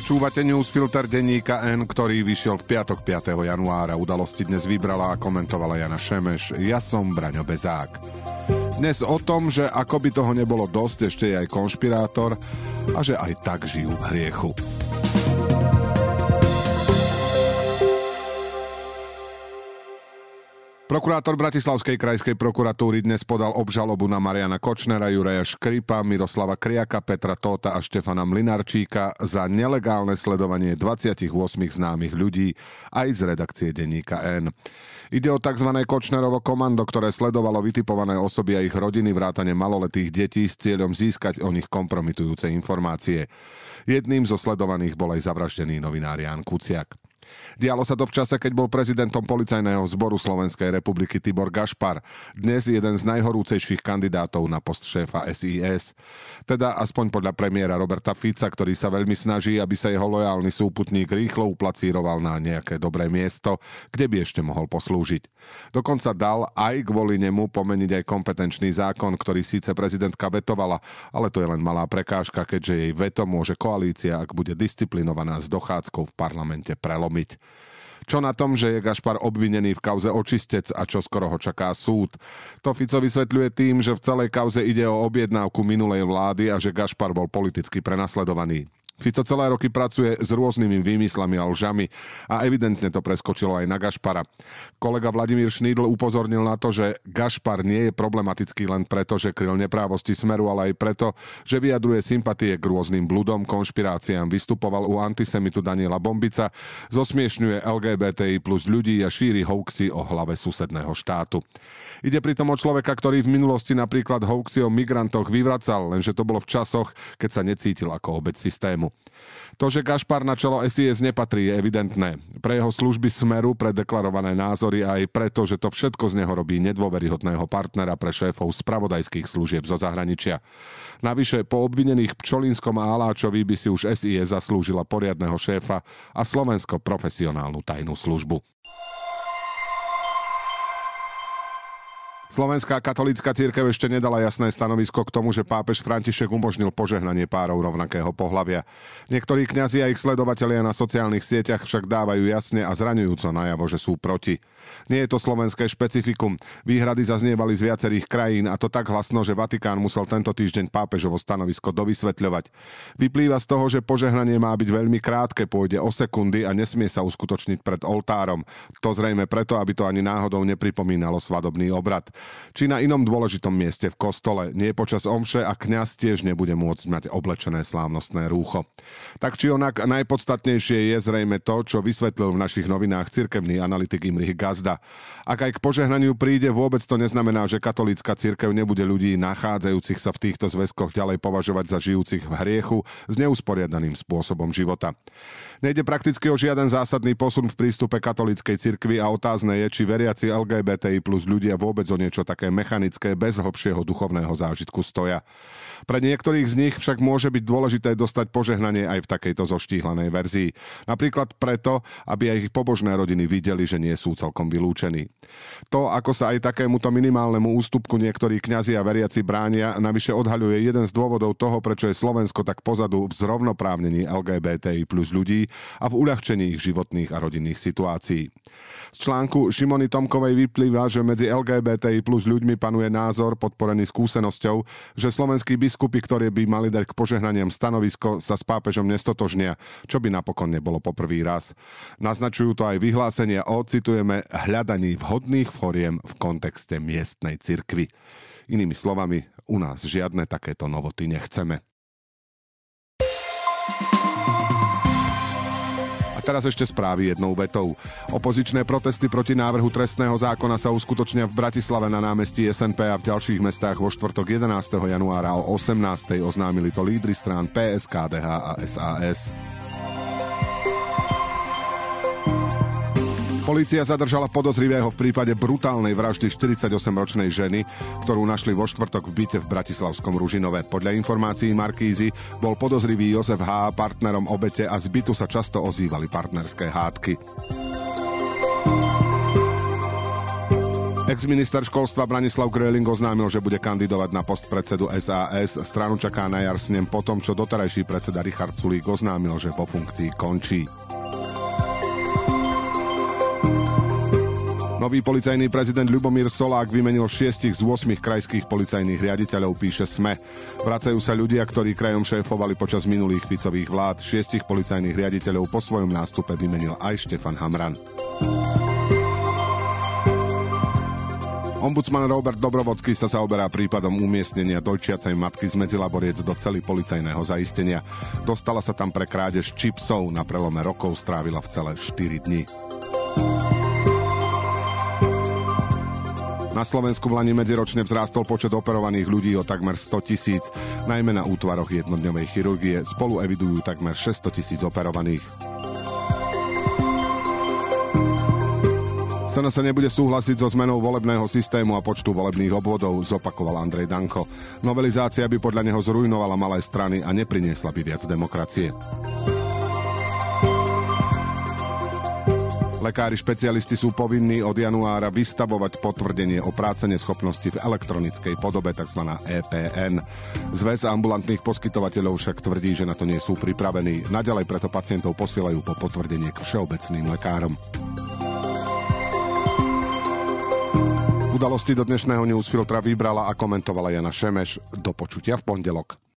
Počúvate newsfilter denníka N, ktorý vyšiel v piatok 5. januára. Udalosti dnes vybrala a komentovala Jana Šemeš. Ja som Braňo Bezák. Dnes o tom, že ako by toho nebolo dosť, ešte je aj konšpirátor a že aj tak žijú v hriechu. Prokurátor Bratislavskej krajskej prokuratúry dnes podal obžalobu na Mariana Kočnera, Juraja Škripa, Miroslava Kriaka, Petra Tóta a Štefana Mlinarčíka za nelegálne sledovanie 28 známych ľudí aj z redakcie denníka N. Ide o tzv. Kočnerovo komando, ktoré sledovalo vytipované osoby a ich rodiny vrátane maloletých detí s cieľom získať o nich kompromitujúce informácie. Jedným zo sledovaných bol aj zavraždený novinár Jan Kuciak. Dialo sa to v čase, keď bol prezidentom policajného zboru Slovenskej republiky Tibor Gašpar, dnes jeden z najhorúcejších kandidátov na post šéfa SIS. Teda aspoň podľa premiéra Roberta Fica, ktorý sa veľmi snaží, aby sa jeho lojálny súputník rýchlo uplacíroval na nejaké dobré miesto, kde by ešte mohol poslúžiť. Dokonca dal aj kvôli nemu pomeniť aj kompetenčný zákon, ktorý síce prezidentka vetovala, ale to je len malá prekážka, keďže jej veto môže koalícia, ak bude disciplinovaná s dochádzkou v parlamente, prelomiť robiť. Čo na tom, že je Gašpar obvinený v kauze očistec a čo skoro ho čaká súd? To Fico vysvetľuje tým, že v celej kauze ide o objednávku minulej vlády a že Gašpar bol politicky prenasledovaný. Fico celé roky pracuje s rôznymi výmyslami a lžami a evidentne to preskočilo aj na Gašpara. Kolega Vladimír Šnídl upozornil na to, že Gašpar nie je problematický len preto, že kryl neprávosti smeru, ale aj preto, že vyjadruje sympatie k rôznym bludom, konšpiráciám, vystupoval u antisemitu Daniela Bombica, zosmiešňuje LGBTI plus ľudí a šíri hoaxy o hlave susedného štátu. Ide pritom o človeka, ktorý v minulosti napríklad hoaxy o migrantoch vyvracal, lenže to bolo v časoch, keď sa necítil ako obec systému. To, že Gašpar na čelo SIS nepatrí, je evidentné. Pre jeho služby smeru, pre deklarované názory a aj preto, že to všetko z neho robí nedôveryhodného partnera pre šéfov spravodajských služieb zo zahraničia. Navyše, po obvinených Pčolinskom a Aláčovi by si už SIS zaslúžila poriadného šéfa a Slovensko profesionálnu tajnú službu. Slovenská katolická církev ešte nedala jasné stanovisko k tomu, že pápež František umožnil požehnanie párov rovnakého pohľavia. Niektorí kňazi a ich sledovatelia na sociálnych sieťach však dávajú jasne a zraňujúco najavo, že sú proti. Nie je to slovenské špecifikum. Výhrady zaznievali z viacerých krajín a to tak hlasno, že Vatikán musel tento týždeň pápežovo stanovisko dovysvetľovať. Vyplýva z toho, že požehnanie má byť veľmi krátke, pôjde o sekundy a nesmie sa uskutočniť pred oltárom. To zrejme preto, aby to ani náhodou nepripomínalo svadobný obrad či na inom dôležitom mieste v kostole, nie počas omše a kňaz tiež nebude môcť mať oblečené slávnostné rúcho. Tak či onak najpodstatnejšie je zrejme to, čo vysvetlil v našich novinách cirkevný analytik Imrich Gazda. Ak aj k požehnaniu príde, vôbec to neznamená, že katolícka cirkev nebude ľudí nachádzajúcich sa v týchto zväzkoch ďalej považovať za žijúcich v hriechu s neusporiadaným spôsobom života. Nejde prakticky o žiaden zásadný posun v prístupe katolíckej cirkvi a otázne je, či veriaci LGBTI plus ľudia vôbec o niečo také mechanické bez hlbšieho duchovného zážitku stoja. Pre niektorých z nich však môže byť dôležité dostať požehnanie aj v takejto zoštíhlanej verzii. Napríklad preto, aby aj ich pobožné rodiny videli, že nie sú celkom vylúčení. To, ako sa aj takémuto minimálnemu ústupku niektorí kňazi a veriaci bránia, navyše odhaľuje jeden z dôvodov toho, prečo je Slovensko tak pozadu v zrovnoprávnení LGBTI plus ľudí a v uľahčení ich životných a rodinných situácií. Z článku Šimony Tomkovej vyplýva, že medzi LGBTI plus ľuďmi panuje názor podporený skúsenosťou, že slovenskí biskupy, ktorí by mali dať k požehnaniam stanovisko, sa s pápežom nestotožnia, čo by napokon nebolo poprvý raz. Naznačujú to aj vyhlásenia o, citujeme, hľadaní vhodných foriem v kontexte miestnej cirkvy. Inými slovami, u nás žiadne takéto novoty nechceme. A teraz ešte správy jednou vetou. Opozičné protesty proti návrhu trestného zákona sa uskutočnia v Bratislave na námestí SNP a v ďalších mestách vo štvrtok 11. januára o 18. oznámili to lídry strán PS, KDH a SAS. Polícia zadržala podozrivého v prípade brutálnej vraždy 48-ročnej ženy, ktorú našli vo štvrtok v byte v Bratislavskom Ružinove. Podľa informácií Markízy bol podozrivý Jozef H. partnerom obete a z bytu sa často ozývali partnerské hádky. Ex-minister školstva Branislav Greling oznámil, že bude kandidovať na post predsedu SAS. Stranu čaká na jar s po tom, čo doterajší predseda Richard Sulík oznámil, že po funkcii končí. Nový policajný prezident Ľubomír Solák vymenil šiestich z 8 krajských policajných riaditeľov, píše SME. Vracajú sa ľudia, ktorí krajom šéfovali počas minulých Ficových vlád. Šiestich policajných riaditeľov po svojom nástupe vymenil aj Štefan Hamran. Ombudsman Robert Dobrovodský sa zaoberá prípadom umiestnenia dojčiacej matky z Medzilaboriec do celý policajného zaistenia. Dostala sa tam pre krádež čipsov, na prelome rokov strávila v celé 4 dni. Na Slovensku v Lani medziročne vzrástol počet operovaných ľudí o takmer 100 tisíc, najmä na útvaroch jednodňovej chirurgie. Spolu evidujú takmer 600 tisíc operovaných. SNS nebude súhlasiť so zmenou volebného systému a počtu volebných obvodov, zopakoval Andrej Danko. Novelizácia by podľa neho zrujnovala malé strany a nepriniesla by viac demokracie. Lekári špecialisti sú povinní od januára vystavovať potvrdenie o práce neschopnosti v elektronickej podobe, tzv. EPN. Zväz ambulantných poskytovateľov však tvrdí, že na to nie sú pripravení. Naďalej preto pacientov posielajú po potvrdenie k všeobecným lekárom. Udalosti do dnešného newsfiltra vybrala a komentovala Jana Šemeš. Do počutia v pondelok.